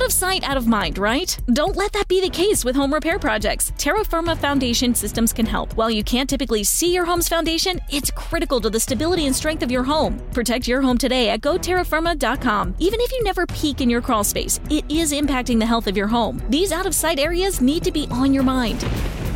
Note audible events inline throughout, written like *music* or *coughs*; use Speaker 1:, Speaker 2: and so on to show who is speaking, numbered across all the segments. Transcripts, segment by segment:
Speaker 1: Out of sight, out of mind, right? Don't let that be the case with home repair projects. Terra Firma Foundation Systems can help. While you can't typically see your home's foundation, it's critical to the stability and strength of your home. Protect your home today at goterrafirma.com. Even if you never peek in your crawl space, it is impacting the health of your home. These out of sight areas need to be on your mind.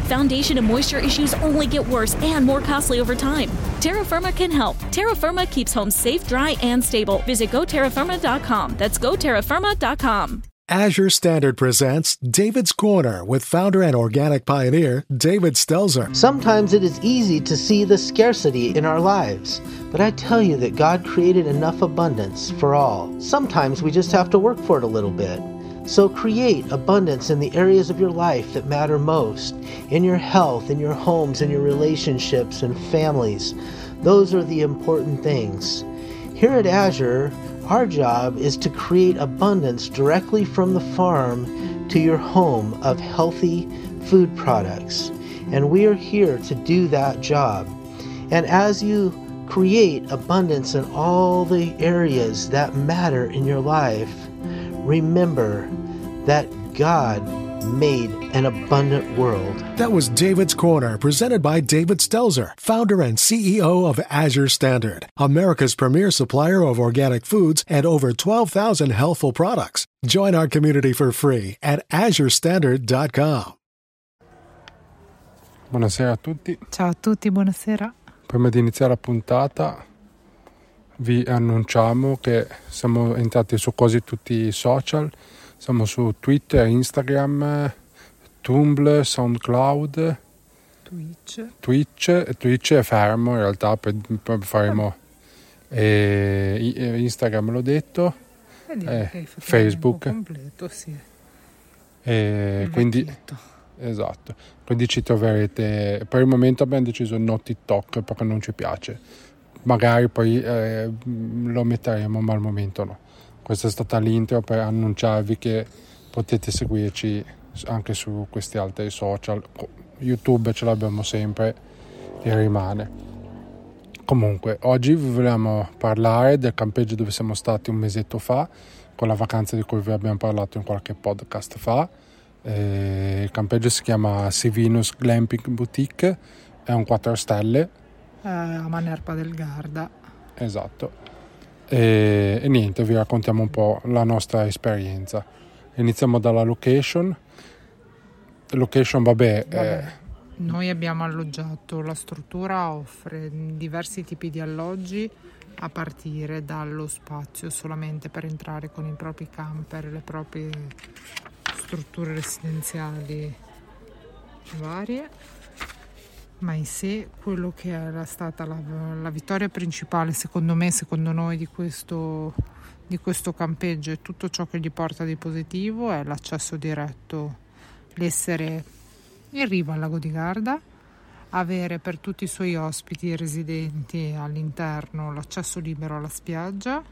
Speaker 1: Foundation and moisture issues only get worse and more costly over time. Terra Firma can help. Terra Firma keeps homes safe, dry, and stable. Visit goterrafirma.com. That's goterrafirma.com.
Speaker 2: Azure Standard presents David's Corner with founder and organic pioneer David Stelzer.
Speaker 3: Sometimes it is easy to see the scarcity in our lives, but I tell you that God created enough abundance for all. Sometimes we just have to work for it a little bit. So create abundance in the areas of your life that matter most in your health, in your homes, in your relationships and families. Those are the important things. Here at Azure, our job is to create abundance directly from the farm to your home of healthy food products. And we are here to do that job. And as you create abundance in all the areas that matter in your life, remember that God made an abundant world.
Speaker 2: That was David's Corner, presented by David Stelzer, founder and CEO of Azure Standard, America's premier supplier of organic foods and over 12,000 healthful products. Join our community for free at azurestandard.com.
Speaker 4: Buonasera a tutti.
Speaker 5: Ciao a tutti, buonasera.
Speaker 4: Prima di iniziare la puntata vi annunciamo che siamo entrati su quasi tutti i social, siamo su Twitter, Instagram, Tumblr, SoundCloud,
Speaker 5: Twitch.
Speaker 4: Twitch, Twitch è fermo in realtà, poi, faremo e, Instagram l'ho detto,
Speaker 5: Eh,
Speaker 4: Eh, Facebook.
Speaker 5: completo, sì.
Speaker 4: e
Speaker 5: Il
Speaker 4: quindi
Speaker 5: vecchietto.
Speaker 4: esatto, quindi ci troverete, per il momento abbiamo deciso no TikTok perché non ci piace, magari poi eh, lo metteremo ma al momento no. Questa è stata l'intro per annunciarvi che potete seguirci anche su questi altri social. YouTube ce l'abbiamo sempre e rimane. Comunque, oggi vi vogliamo parlare del campeggio dove siamo stati un mesetto fa, con la vacanza di cui vi abbiamo parlato in qualche podcast fa. Eh, il campeggio si chiama Sivinus Glamping Boutique, è un 4 stelle,
Speaker 5: Eh, a Manerpa del Garda.
Speaker 4: Esatto. E, e niente, vi raccontiamo un po' la nostra esperienza. Iniziamo dalla location. Location, vabbè,
Speaker 5: Vabbè,
Speaker 4: eh,
Speaker 5: Noi abbiamo alloggiato, la struttura offre diversi tipi di alloggi a partire dallo spazio solamente per entrare con i propri camper, le proprie strutture residenziali varie. Ma in sé quello che era stata la, la vittoria principale, secondo me, secondo noi, di questo, di questo campeggio e tutto ciò che gli porta di positivo è l'accesso diretto, l'essere in riva al lago di Garda, avere per tutti i suoi ospiti e residenti all'interno l'accesso libero alla spiaggia.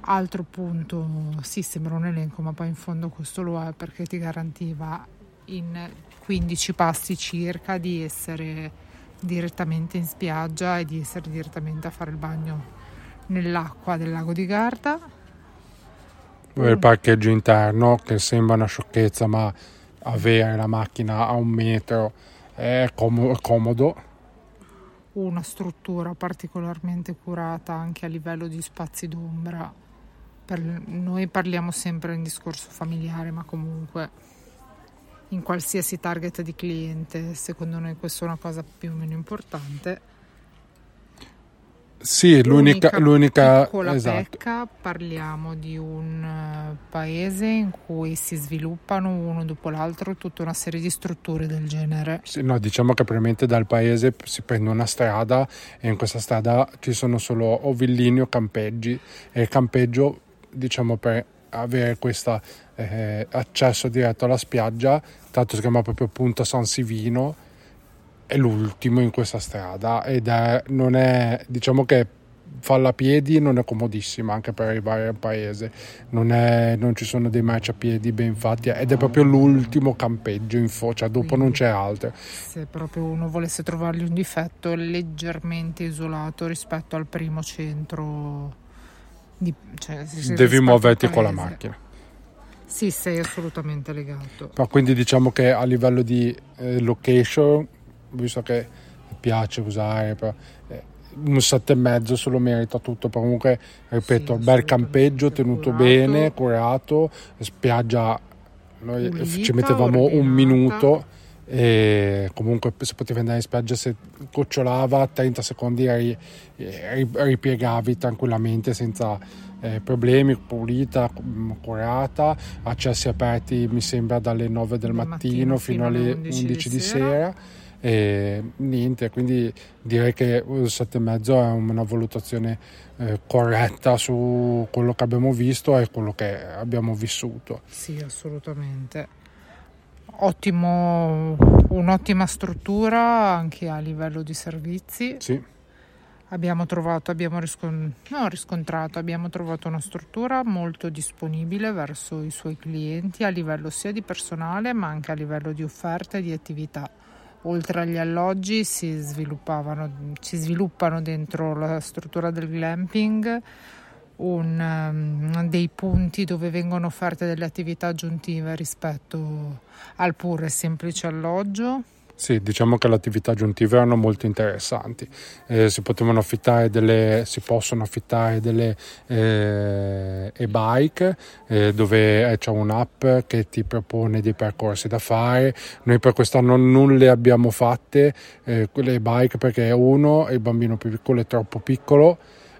Speaker 5: Altro punto, sì, sembra un elenco, ma poi in fondo questo lo è perché ti garantiva in 15 passi circa di essere direttamente in spiaggia e di essere direttamente a fare il bagno nell'acqua del lago di Garda.
Speaker 4: il parcheggio interno che sembra una sciocchezza, ma avere la macchina a un metro è com- comodo.
Speaker 5: una struttura particolarmente curata anche a livello di spazi d'ombra. Per- noi parliamo sempre in discorso familiare, ma comunque in qualsiasi target di cliente, secondo noi questa è una cosa più o meno importante.
Speaker 4: Sì, l'unica, l'unica
Speaker 5: piccola
Speaker 4: esatto.
Speaker 5: pecca, parliamo di un eh, paese in cui si sviluppano uno dopo l'altro tutta una serie di strutture del genere.
Speaker 4: Sì, no, diciamo che probabilmente dal paese si prende una strada e in questa strada ci sono solo o villini o campeggi e il campeggio, diciamo, per avere questo accesso diretto alla spiaggia, tanto si chiama proprio Punta San Sivino, è l'ultimo in questa strada ed è, non è, diciamo che farla a piedi non è comodissima anche per arrivare al paese, non, è, non ci sono dei marciapiedi ben fatti ed è proprio l'ultimo campeggio in fo, cioè dopo non c'è altro.
Speaker 5: Se proprio uno volesse trovargli un difetto, è leggermente isolato rispetto al primo centro. Di, cioè,
Speaker 4: Devi muoverti con la macchina.
Speaker 5: Sì, sei assolutamente legato.
Speaker 4: Però quindi diciamo che a livello di eh, location, visto che piace usare, però, eh, un sette e mezzo se lo merita tutto. Però comunque, ripeto,
Speaker 5: Sì,
Speaker 4: bel campeggio tenuto
Speaker 5: curato.
Speaker 4: bene, curato, spiaggia. Noi
Speaker 5: Pulita,
Speaker 4: ci mettevamo un
Speaker 5: ordinata.
Speaker 4: minuto e comunque se potevi andare in spiaggia se gocciolava 30 secondi ri- ri- ripiegavi tranquillamente senza eh, problemi pulita mm, curata. Accessi aperti mi sembra dalle 9 del
Speaker 5: Del
Speaker 4: mattino,
Speaker 5: mattino
Speaker 4: fino alle 11 di sera. e niente quindi direi che il 7,5 è una valutazione eh, corretta su quello che abbiamo visto e quello che abbiamo vissuto.
Speaker 5: Sì, assolutamente. Ottimo, un'ottima struttura anche a livello di servizi.
Speaker 4: sì
Speaker 5: Abbiamo trovato, abbiamo riscon- no, riscontrato, abbiamo trovato una struttura molto disponibile verso i suoi clienti a livello sia di personale ma anche a livello di offerta e di attività. Oltre agli alloggi si sviluppavano, si sviluppano dentro la struttura del glamping un, ehm, dei punti dove vengono offerte delle attività aggiuntive rispetto al puro e semplice alloggio.
Speaker 4: Sì, diciamo che le attività aggiuntive erano molto interessanti. Eh, si delle, si possono affittare delle eh, e-bike eh, dove eh, c'è un'app che ti propone dei percorsi da fare. Noi per quest'anno non le abbiamo fatte, eh, quelle e-bike perché uno, il bambino più piccolo è troppo piccolo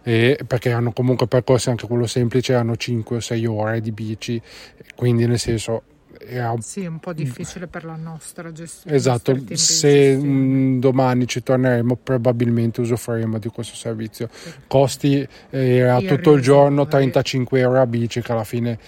Speaker 4: e perché hanno comunque percorsi anche quello semplice, hanno 5 o 6 ore di bici, quindi nel senso era un
Speaker 5: Sì, è un po' difficile per la nostra gestione.
Speaker 4: Esatto, se mm, domani ci torneremo probabilmente usufruiremo di questo servizio. Costi eh, era tutto il giorno
Speaker 5: Irrisorie.
Speaker 4: 35 euro a bici che alla fine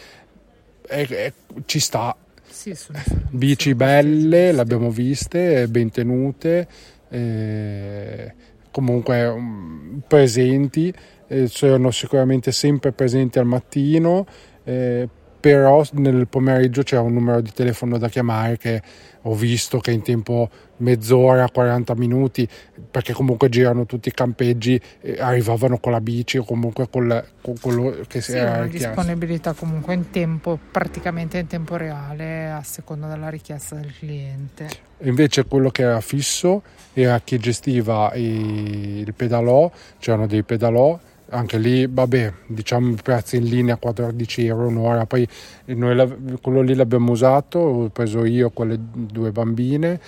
Speaker 4: eh, eh, ci sta.
Speaker 5: Sì, sono servizi
Speaker 4: Bici
Speaker 5: costi
Speaker 4: belle, le abbiamo viste, ben tenute, eh, comunque mm, presenti, eh, sono sicuramente sempre presenti al mattino, eh, però nel pomeriggio c'è un numero di telefono da chiamare che ho visto che in tempo mezz'ora, 40 minuti, perché comunque girano tutti i campeggi, eh, arrivavano con la bici o comunque col, con quello che si
Speaker 5: Sì,
Speaker 4: era
Speaker 5: una
Speaker 4: richiesto.
Speaker 5: disponibilità comunque in tempo, praticamente in tempo reale, a seconda della richiesta del cliente.
Speaker 4: Invece quello che era fisso era chi gestiva il pedalò, c'erano dei pedalò, anche lì vabbè diciamo prezzi in linea 14 euro un'ora, poi noi quello lì l'abbiamo usato, ho preso io con le due bambine,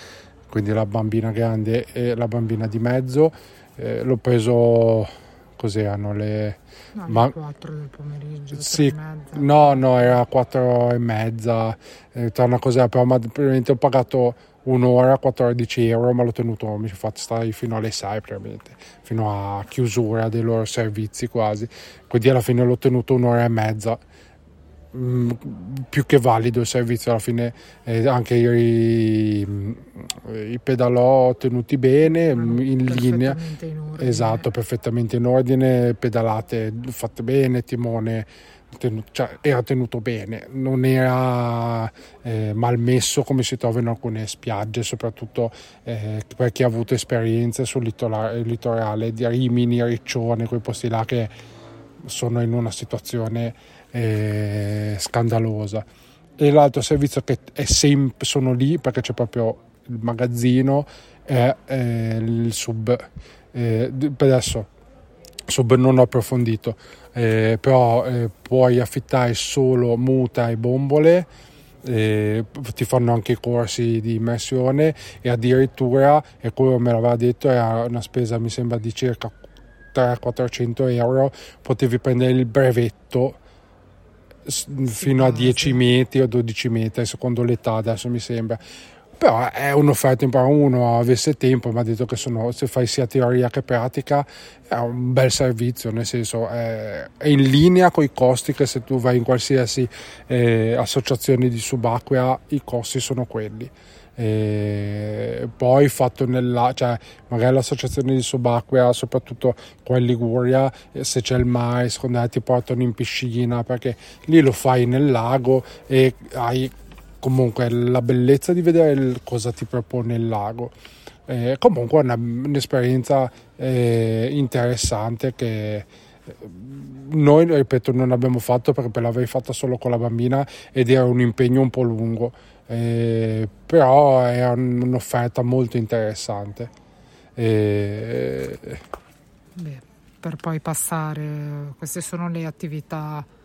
Speaker 4: quindi la bambina grande e la bambina di mezzo, eh, l'ho preso cos'erano le...
Speaker 5: No,
Speaker 4: Ma-
Speaker 5: alle 4 del pomeriggio,
Speaker 4: Sì. No, no, era 4 e mezza, eh, tra una cosa, però ma probabilmente ho pagato un'ora 14 euro, ma l'ho tenuto, mi sono fatto stare fino alle 6 probabilmente, fino a chiusura dei loro servizi quasi, quindi alla fine l'ho tenuto un'ora e mezza. Mm, più che valido il servizio alla fine eh, anche i, i pedalò tenuti bene
Speaker 5: Erano
Speaker 4: in linea
Speaker 5: in.
Speaker 4: Esatto, perfettamente in ordine, pedalate fatte bene, timone tenu- cioè, era tenuto bene, non era eh, malmesso come si trova in alcune spiagge, soprattutto eh, per chi ha avuto esperienze sul litorale, litorale di Rimini, Riccione, quei posti là che sono in una situazione eh, scandalosa. E l'altro servizio che sempre, sono lì perché c'è proprio il magazzino è eh, il sub. Eh, per adesso sub non ho approfondito, eh, però eh, puoi affittare solo muta e bombole. eh, ti fanno anche i corsi di immersione e addirittura, e quello me l'aveva detto, era una spesa mi sembra di circa 300-400 euro, potevi prendere il brevetto fino a
Speaker 5: base.
Speaker 4: 10 metri o 12 metri secondo l'età adesso mi sembra però è un'offerta in più uno avesse tempo mi ha detto che sono, se fai sia teoria che pratica è un bel servizio nel senso è, è in linea con i costi che se tu vai in qualsiasi eh, associazione di subacquea i costi sono quelli. E poi fatto nella cioè magari l'associazione di subacquea soprattutto qua in Liguria eh, se c'è il mare secondo me ti portano in piscina perché lì lo fai nel lago e hai comunque la bellezza di vedere cosa ti propone il lago eh, comunque è una- un'esperienza eh, interessante che Noi, ripeto, non l'abbiamo fatto perché l'avrei fatta solo con la bambina ed era un impegno un po' lungo, eh, però è un'offerta molto interessante.
Speaker 5: Eh, Beh, per poi passare, queste sono le attività eh,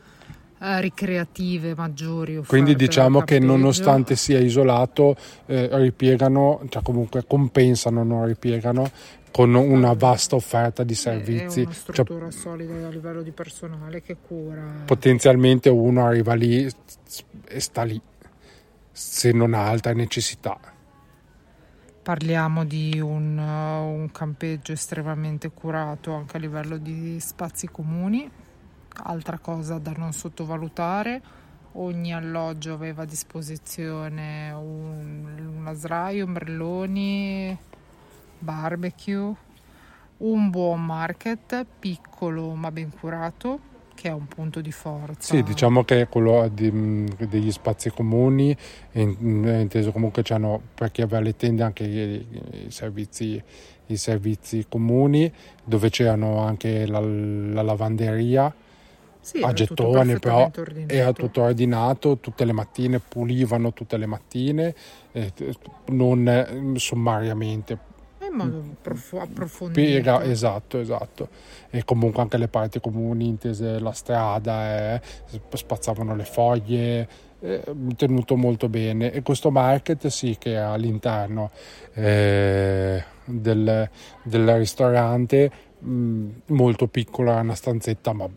Speaker 5: ricreative maggiori.
Speaker 4: Quindi diciamo che nonostante sia isolato, eh, ripiegano, cioè comunque compensano, non ripiegano con una vasta offerta di servizi. È
Speaker 5: una cioè struttura cioè, solida a livello di personale che cura.
Speaker 4: Potenzialmente uno arriva lì e sta lì, se non ha altre necessità.
Speaker 5: Parliamo di un, un campeggio estremamente curato anche a livello di spazi comuni altra cosa da non sottovalutare, ogni alloggio aveva a disposizione un, una sdraio, ombrelloni, barbecue, un buon market piccolo ma ben curato che è un punto di forza.
Speaker 4: Sì, diciamo che quello di, degli spazi comuni, inteso comunque c'hanno per chi aveva le tende anche i, i, servizi, i servizi comuni dove c'erano anche la, la lavanderia
Speaker 5: sì, a gettone però
Speaker 4: era tutto ordinato, tutte le mattine pulivano tutte le mattine, eh, non eh, sommariamente.
Speaker 5: In modo prof- approfondito.
Speaker 4: esatto, esatto. E comunque anche le parti comuni, intese la strada, eh, spazzavano le foglie, eh, tenuto molto bene. E questo market sì che è all'interno eh, del, del, ristorante, mh, mm, molto piccola, una stanzetta ma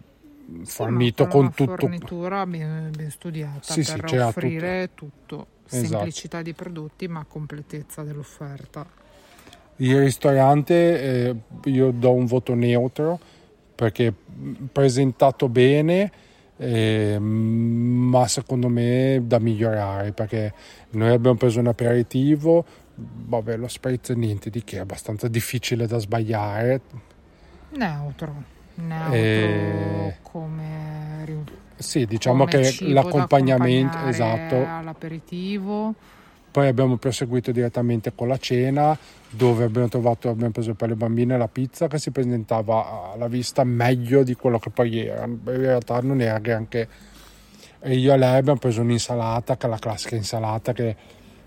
Speaker 4: fornito con
Speaker 5: una
Speaker 4: tutto.
Speaker 5: fornitura ben, ben studiata sì, per sì, offrire tutto. tutto. Esatto. Semplicità di prodotti ma completezza dell'offerta.
Speaker 4: Il ristorante eh, io do un voto neutro perché presentato bene, eh, ma secondo me da migliorare perché noi abbiamo preso un aperitivo, vabbè lo spritz niente di che, è abbastanza difficile da sbagliare.
Speaker 5: Neutro e... come
Speaker 4: sì diciamo come che l'accompagnamento esatto.
Speaker 5: all'aperitivo.
Speaker 4: Poi abbiamo proseguito direttamente con la cena dove abbiamo trovato abbiamo preso per le bambine la pizza che si presentava alla vista meglio di quello che poi era. In realtà non era granché. E io e lei abbiamo preso un'insalata che è la classica insalata che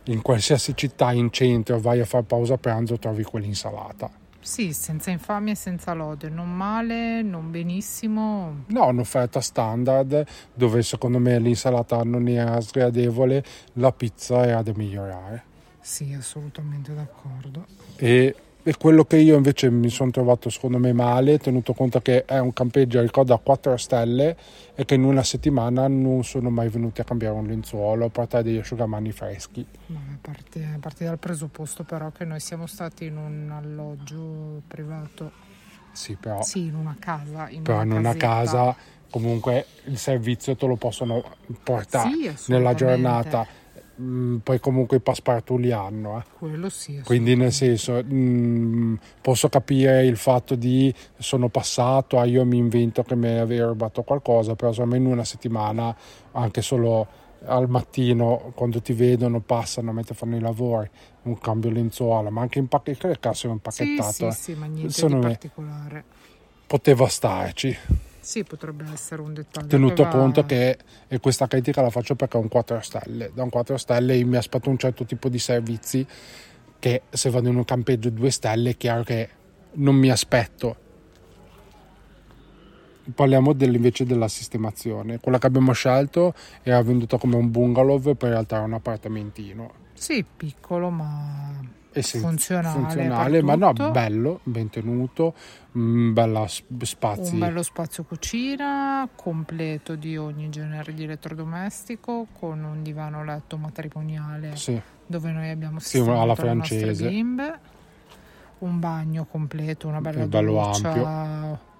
Speaker 4: in qualsiasi città in centro vai a fare pausa pranzo trovi quell'insalata
Speaker 5: sì, senza infamia e senza lode, non male, non benissimo.
Speaker 4: No, un'offerta standard dove secondo me l'insalata non era sgradevole, la pizza era da migliorare.
Speaker 5: Sì, assolutamente d'accordo.
Speaker 4: E e quello che io invece mi sono trovato secondo me male, tenuto conto che è un campeggio, ricordo, a 4 stelle e che in una settimana non sono mai venuti a cambiare un lenzuolo, a portare degli asciugamani freschi.
Speaker 5: No, a parte, a parte dal presupposto però che noi siamo stati in un alloggio privato.
Speaker 4: Sì, però...
Speaker 5: Sì, in una casa. In
Speaker 4: però
Speaker 5: una
Speaker 4: in una casa comunque il servizio te lo possono portare sì, nella giornata mh, mm, poi comunque i passepartout li hanno. Eh.
Speaker 5: Quello sì.
Speaker 4: Quindi nel senso mh, mm, posso capire il fatto di sono passato, ah, io mi invento che mi avevo rubato qualcosa, però insomma in una settimana anche solo al mattino quando ti vedono passano mentre fanno i lavori un cambio lenzuola ma anche in pacchettato cazzo è impacchettato
Speaker 5: sì, sì,
Speaker 4: eh.
Speaker 5: sì, ma niente di particolare
Speaker 4: poteva starci
Speaker 5: sì, potrebbe essere un dettaglio.
Speaker 4: Tenuto va... conto che, e questa critica la faccio perché è un 4 stelle, da un 4 stelle mi aspetto un certo tipo di servizi che se vado in un campeggio 2 stelle è chiaro che non mi aspetto. Parliamo invece della sistemazione. Quella che abbiamo scelto era venduta come un bungalow, poi in realtà era un appartamentino.
Speaker 5: Sì, piccolo ma
Speaker 4: sì,
Speaker 5: funzionale,
Speaker 4: funzionale ma no, bello, ben tenuto, un, bella spazio.
Speaker 5: un bello spazio cucina completo di ogni genere di elettrodomestico con un divano letto matrimoniale
Speaker 4: sì.
Speaker 5: dove noi abbiamo sistemato sì, alla francese. bimbe, un bagno completo, una bella bello doccia, ampio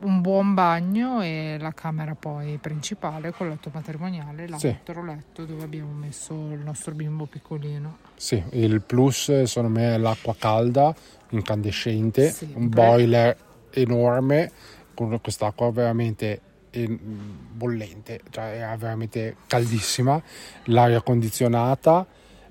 Speaker 5: un buon bagno e la camera poi principale con letto matrimoniale, l'altro sì. letto dove abbiamo messo il nostro bimbo piccolino.
Speaker 4: Sì, il plus secondo me è l'acqua calda, incandescente, sì, un boiler enorme con quest'acqua veramente bollente, cioè era veramente caldissima, l'aria condizionata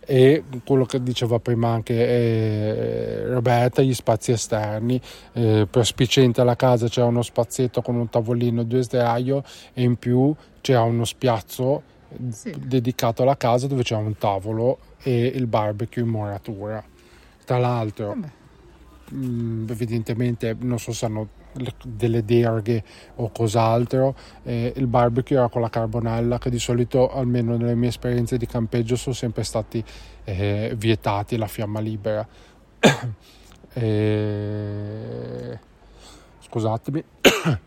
Speaker 4: e quello che diceva prima anche eh, Roberta, gli spazi esterni, eh, per spicente alla casa c'era uno spazietto con un tavolino e due sdraio e in più c'era uno spiazzo sì. dedicato alla casa dove c'era un tavolo e il barbecue in muratura. Tra l'altro, mh, mm, evidentemente non so se hanno delle deroghe o cos'altro. Eh, il barbecue era con la carbonella che di solito, almeno nelle mie esperienze di campeggio, sono sempre stati eh, vietati la fiamma libera. *coughs* eh, scusatemi, *coughs*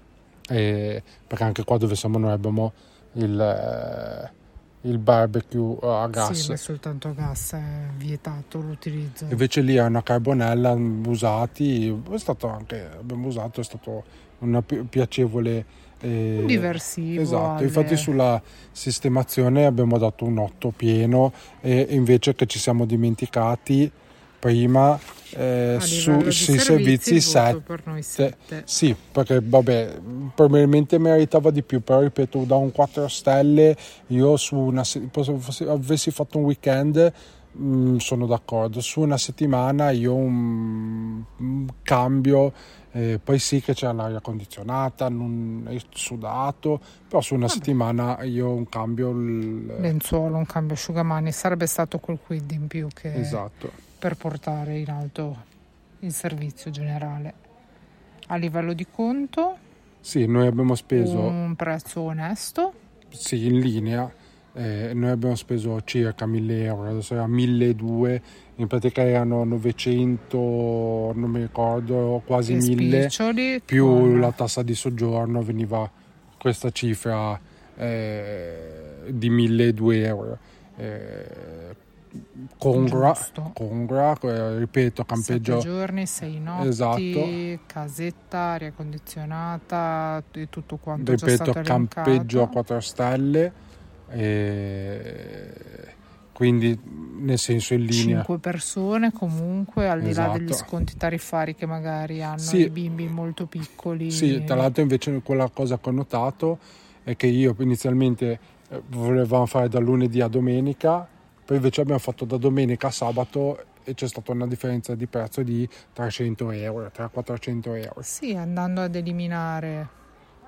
Speaker 4: eh, perché anche qua dove siamo noi abbiamo il eh, il barbecue a gas.
Speaker 5: Sì, ma soltanto a gas è vietato l'utilizzo.
Speaker 4: Invece lì è una carbonella usati, è stato anche, abbiamo usato, è stato una pi- piacevole...
Speaker 5: Eh, diversivo.
Speaker 4: Esatto, alle... infatti sulla sistemazione abbiamo dato un 8 pieno e invece che ci siamo dimenticati prima eh, su, sui servizi 7 sì perché vabbè probabilmente meritava di più però ripeto da un 4 stelle io su una se avessi fatto un weekend mh, mm, sono d'accordo. Su una settimana io un, un cambio eh, poi sì che c'è l'aria condizionata, non è sudato, però su una Vabbè. settimana io un cambio... Il...
Speaker 5: Lenzuolo, un cambio asciugamani, sarebbe stato quel quid in più che...
Speaker 4: Esatto
Speaker 5: per portare in alto il servizio generale. A livello di conto?
Speaker 4: Sì, noi abbiamo speso
Speaker 5: un prezzo onesto.
Speaker 4: Sì, in linea. Eh, noi abbiamo speso circa 1000 euro, adesso era 1200, in pratica erano 900, non mi ricordo, quasi 1000, più con... la tassa di soggiorno veniva questa cifra eh, di 1200 euro. Eh, congrua, congrua eh, ripeto, campeggio.
Speaker 5: 7 giorni, 6 notti, esatto. casetta, aria condizionata e tutto quanto
Speaker 4: ripeto, campeggio a 4 stelle. E quindi nel senso in linea
Speaker 5: 5 persone comunque al di esatto. là degli sconti tariffari che magari hanno sì. i bimbi molto piccoli
Speaker 4: sì tra l'altro invece quella cosa che ho notato è che io inizialmente eh, volevamo fare da lunedì a domenica poi invece abbiamo fatto da domenica a sabato e c'è stata una differenza di prezzo di 300 euro, 300-400 euro.
Speaker 5: Sì, andando ad eliminare,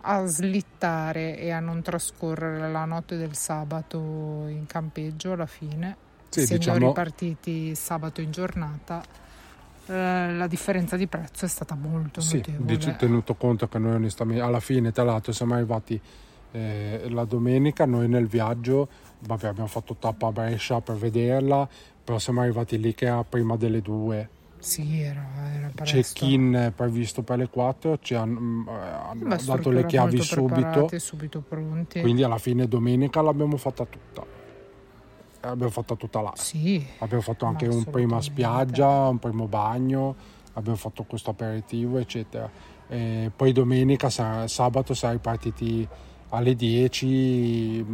Speaker 5: a slittare e a non trascorrere la notte del sabato in campeggio alla fine, sì, essendo diciamo... ripartiti sabato in giornata, eh, la differenza di prezzo è stata molto sì, notevole.
Speaker 4: Sì, tenuto conto che noi onestamente alla fine tra l'altro siamo arrivati eh, la domenica, noi nel viaggio vabbè, abbiamo fatto tappa a Brescia per vederla, però siamo arrivati lì che era prima delle due.
Speaker 5: Sì, era, era
Speaker 4: Check-in previsto per le 4, ci hanno, mm, eh, hanno Beh, dato le chiavi subito,
Speaker 5: subito pronti.
Speaker 4: quindi alla fine domenica l'abbiamo fatta tutta. Abbiamo fatta tutta là.
Speaker 5: Sì,
Speaker 4: abbiamo fatto anche un prima spiaggia, un primo bagno, abbiamo fatto questo aperitivo, eccetera. E poi domenica, sabato, siamo ripartiti alle 10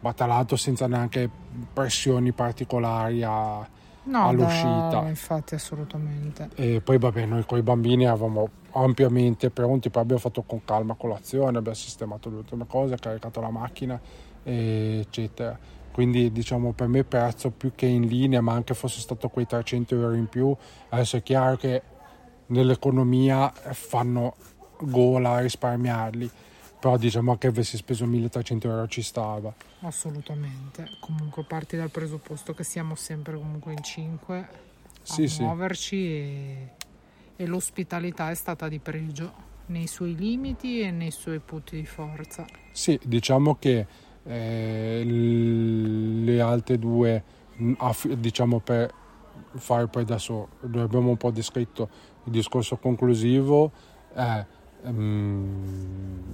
Speaker 4: ma tra l'altro senza neanche pressioni particolari a,
Speaker 5: no,
Speaker 4: all'uscita.
Speaker 5: No, infatti assolutamente.
Speaker 4: E poi vabbè, noi con i bambini eravamo ampiamente pronti, poi abbiamo fatto con calma colazione, abbiamo sistemato le ultime cose, caricato la macchina, eccetera. Quindi diciamo per me prezzo più che in linea, ma anche fosse stato quei 300 euro in più, adesso è chiaro che nell'economia fanno gola a risparmiarli però diciamo che avessi speso 1300 euro ci stava.
Speaker 5: Assolutamente, comunque parti dal presupposto che siamo sempre comunque in 5 a
Speaker 4: sì,
Speaker 5: muoverci sì. E, e l'ospitalità è stata di pregio nei suoi limiti e nei suoi punti di forza.
Speaker 4: Sì, diciamo che eh, le altre due, diciamo per fare poi adesso, noi abbiamo un po' descritto il discorso conclusivo, è um,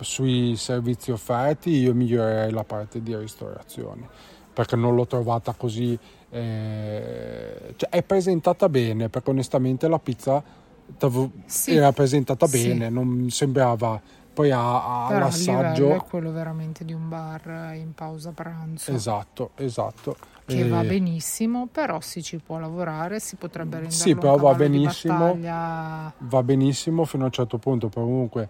Speaker 4: sui servizi offerti io migliorerei la parte di ristorazione perché non l'ho trovata così eh, cioè è presentata bene perché onestamente la pizza sì, era presentata sì. bene non sembrava poi a, a all'assaggio
Speaker 5: è quello veramente di un bar in pausa pranzo.
Speaker 4: Esatto esatto.
Speaker 5: Che e... va benissimo però si ci può lavorare si potrebbe rendere
Speaker 4: sì però va benissimo. va benissimo fino a un certo punto però comunque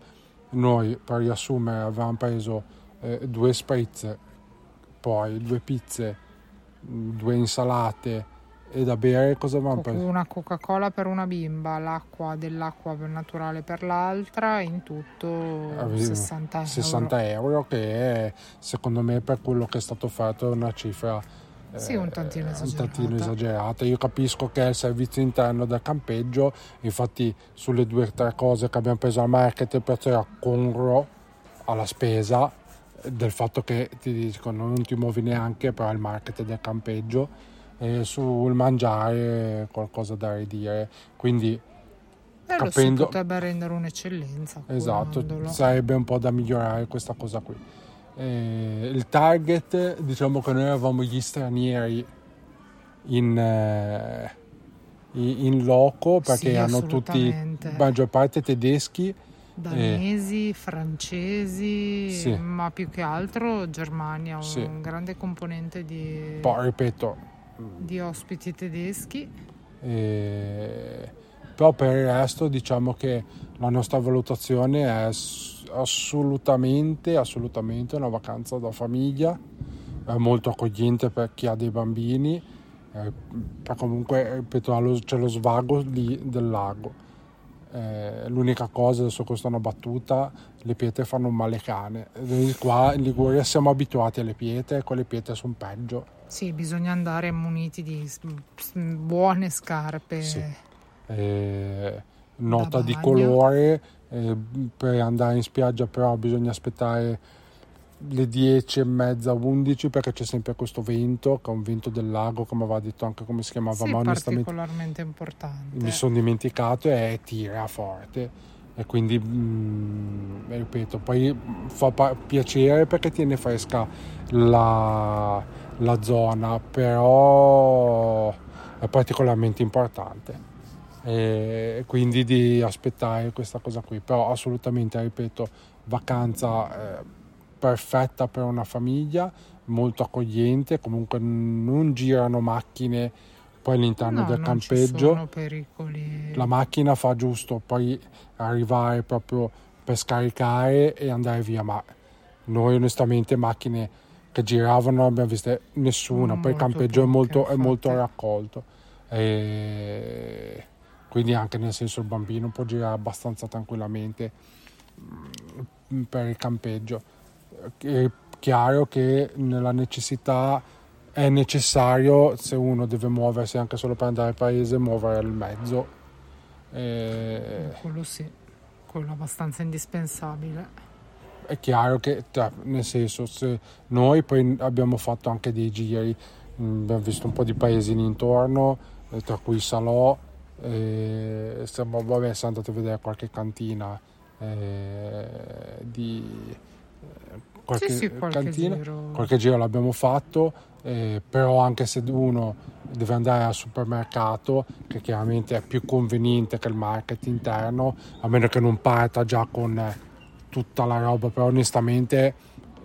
Speaker 4: noi per riassumere avevamo preso eh, due spritz, poi due pizze due insalate e da bere cosa preso?
Speaker 5: Una Coca-Cola per una bimba, l'acqua dell'acqua naturale per l'altra, in tutto
Speaker 4: Avevo
Speaker 5: 60 euro.
Speaker 4: 60 euro che è, secondo me per quello che è stato fatto è una cifra
Speaker 5: Sì, un tantino
Speaker 4: un tantino
Speaker 5: esagerata.
Speaker 4: esagerata. Io capisco che è il servizio interno del campeggio, infatti sulle due o tre cose che abbiamo preso al market il prezzo era congruo alla spesa del fatto che ti dicono non ti muovi neanche però il market del campeggio e sul mangiare qualcosa da ridire quindi
Speaker 5: Eh,
Speaker 4: capendo-
Speaker 5: potrebbe rendere un'eccellenza.
Speaker 4: Esatto,
Speaker 5: curandolo.
Speaker 4: sarebbe un po' da migliorare questa cosa qui. Eh, il target, diciamo che noi eravamo gli stranieri in, eh, in loco perché
Speaker 5: Sì,
Speaker 4: hanno tutti, maggior parte tedeschi,
Speaker 5: Danesi, francesi,
Speaker 4: Sì.
Speaker 5: ma più che altro Germania, un
Speaker 4: Sì.
Speaker 5: grande componente di,
Speaker 4: poi ripeto,
Speaker 5: di ospiti tedeschi.
Speaker 4: eh, però per il resto diciamo che la nostra valutazione è ass- assolutamente, assolutamente una vacanza da famiglia, è molto accogliente per chi ha dei bambini, eh, comunque ripeto c'è lo svago lì del lago. Eh, l'unica cosa, adesso questa è una battuta, le pietre fanno un male cane. Noi qua in Liguria siamo abituati alle pietre, con le pietre sono peggio.
Speaker 5: Sì, bisogna andare muniti di buone scarpe.
Speaker 4: Sì. Eh, nota di colore, eh, per andare in spiaggia però bisogna aspettare le 10 e mezza, 11 perché c'è sempre questo vento, che è un vento del lago, come aveva detto anche come si chiamava,
Speaker 5: Sì,
Speaker 4: ma onestamente
Speaker 5: particolarmente importante.
Speaker 4: mi sono dimenticato e tira forte. E quindi mm, ripeto poi fa pa- piacere perché tiene fresca la, la zona però è particolarmente importante. E quindi di aspettare questa cosa qui. Però assolutamente ripeto vacanza eh, perfetta per una famiglia molto accogliente comunque non girano macchine poi all'interno
Speaker 5: No,
Speaker 4: del campeggio. la macchina fa giusto poi arrivare proprio per scaricare e andare via ma noi onestamente macchine che giravano non abbiamo viste nessuna poi il campeggio è molto, è molto raccolto. E quindi anche nel senso il bambino può girare abbastanza tranquillamente mm, per il campeggio è chiaro che nella necessità è necessario se uno deve muoversi anche solo per andare al paese muovere il mezzo Eh,
Speaker 5: Quello sì, quello abbastanza indispensabile.
Speaker 4: è chiaro che cioè, nel senso se noi poi abbiamo fatto anche dei giri mh, abbiamo visto un po' di paesini intorno eh, tra cui Salò eh, siamo, vabbè, siamo andati a vedere qualche cantina eh, di qualche
Speaker 5: sì, sì, qualche
Speaker 4: cantina
Speaker 5: giro.
Speaker 4: qualche giro l'abbiamo fatto, eh, però anche se uno deve andare al supermercato, che chiaramente è più conveniente che il market interno, a meno che non parta già con eh, tutta la roba, però onestamente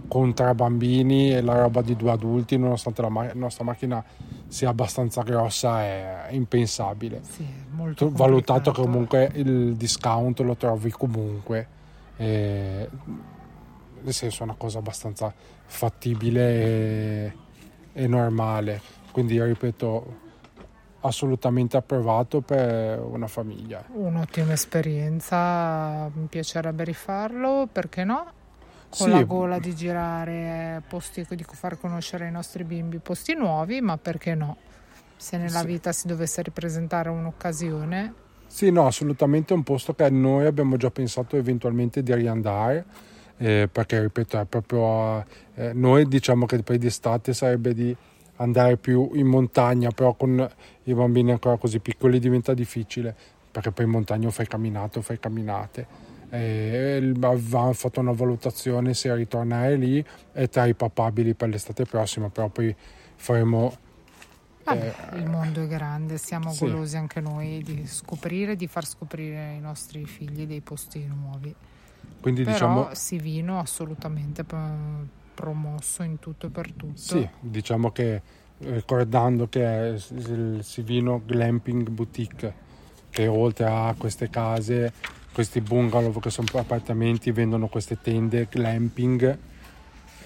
Speaker 4: con tre bambini e la roba di due adulti, nonostante la ma- nostra macchina sia abbastanza grossa, è impensabile.
Speaker 5: Sì, molto
Speaker 4: valutato che comunque il discount lo trovi comunque eh, nel senso è una cosa abbastanza fattibile e, e normale quindi ripeto assolutamente approvato per una famiglia
Speaker 5: Un'ottima esperienza, mi piacerebbe rifarlo, perché no? Con
Speaker 4: Sì.
Speaker 5: la gola di girare posti, di far conoscere ai nostri bimbi posti nuovi, ma perché no? Se nella
Speaker 4: Sì.
Speaker 5: vita si dovesse ripresentare un'occasione,
Speaker 4: Sì, no, assolutamente è un posto che noi abbiamo già pensato eventualmente di riandare, eh, perché ripeto, è proprio eh, noi diciamo che poi d'estate sarebbe di andare più in montagna, però con i bambini ancora così piccoli diventa difficile, perché poi in montagna o fai camminate o fai camminate. Eh, il- avevamo fatto una valutazione se ritornare lì è tra i papabili per l'estate prossima, però poi faremo
Speaker 5: vabbè,
Speaker 4: Eh,
Speaker 5: il mondo è grande, siamo
Speaker 4: sì.
Speaker 5: golosi anche noi di scoprire, di far scoprire ai nostri figli dei posti nuovi.
Speaker 4: Quindi
Speaker 5: Però
Speaker 4: diciamo
Speaker 5: Sivino assolutamente p- promosso in tutto e per tutto.
Speaker 4: Sì, diciamo che ricordando che è il Sivino Glamping Boutique, che oltre a queste case, questi bungalow che sono appartamenti, vendono queste tende glamping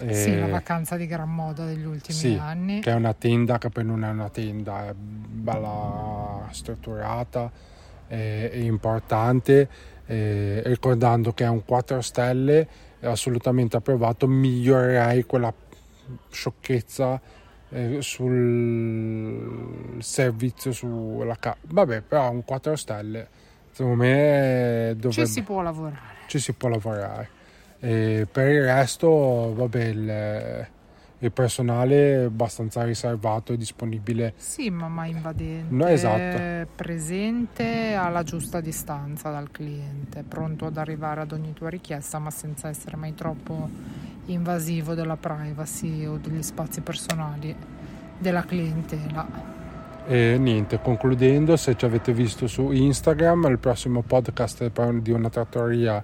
Speaker 5: Sì, la vacanza di gran moda degli ultimi
Speaker 4: sì,
Speaker 5: anni.
Speaker 4: che è una tenda che poi non è una tenda, è bella strutturata, è, è importante, eh, ricordando che è un 4 stelle, assolutamente approvato, migliorerei quella sciocchezza eh, sul servizio sulla casa. Vabbè, però un 4 stelle, secondo me dovrebbe...
Speaker 5: Ci si può lavorare.
Speaker 4: Ci si può lavorare. E per il resto, vabbè, il, il personale abbastanza riservato e disponibile.
Speaker 5: Sì, ma mai invadente.
Speaker 4: No, esatto.
Speaker 5: Presente alla giusta distanza dal cliente, pronto ad arrivare ad ogni tua richiesta, ma senza essere mai troppo invasivo della privacy o degli spazi personali della clientela.
Speaker 4: E niente, concludendo, se ci avete visto su Instagram, il prossimo podcast è di una trattoria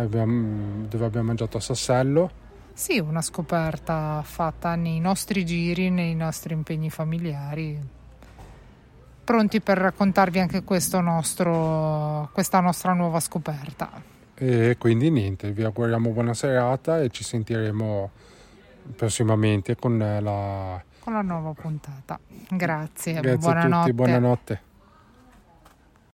Speaker 4: abbiamo, dove abbiamo mangiato a Sassello.
Speaker 5: Sì, una scoperta fatta nei nostri giri, nei nostri impegni familiari. Pronti per raccontarvi anche nostro, questa nostra nuova scoperta.
Speaker 4: E quindi niente, vi auguriamo buona serata e ci sentiremo prossimamente con la,
Speaker 5: con la nuova puntata. Grazie,
Speaker 4: Grazie
Speaker 5: buonanotte.
Speaker 4: a tutti, buonanotte.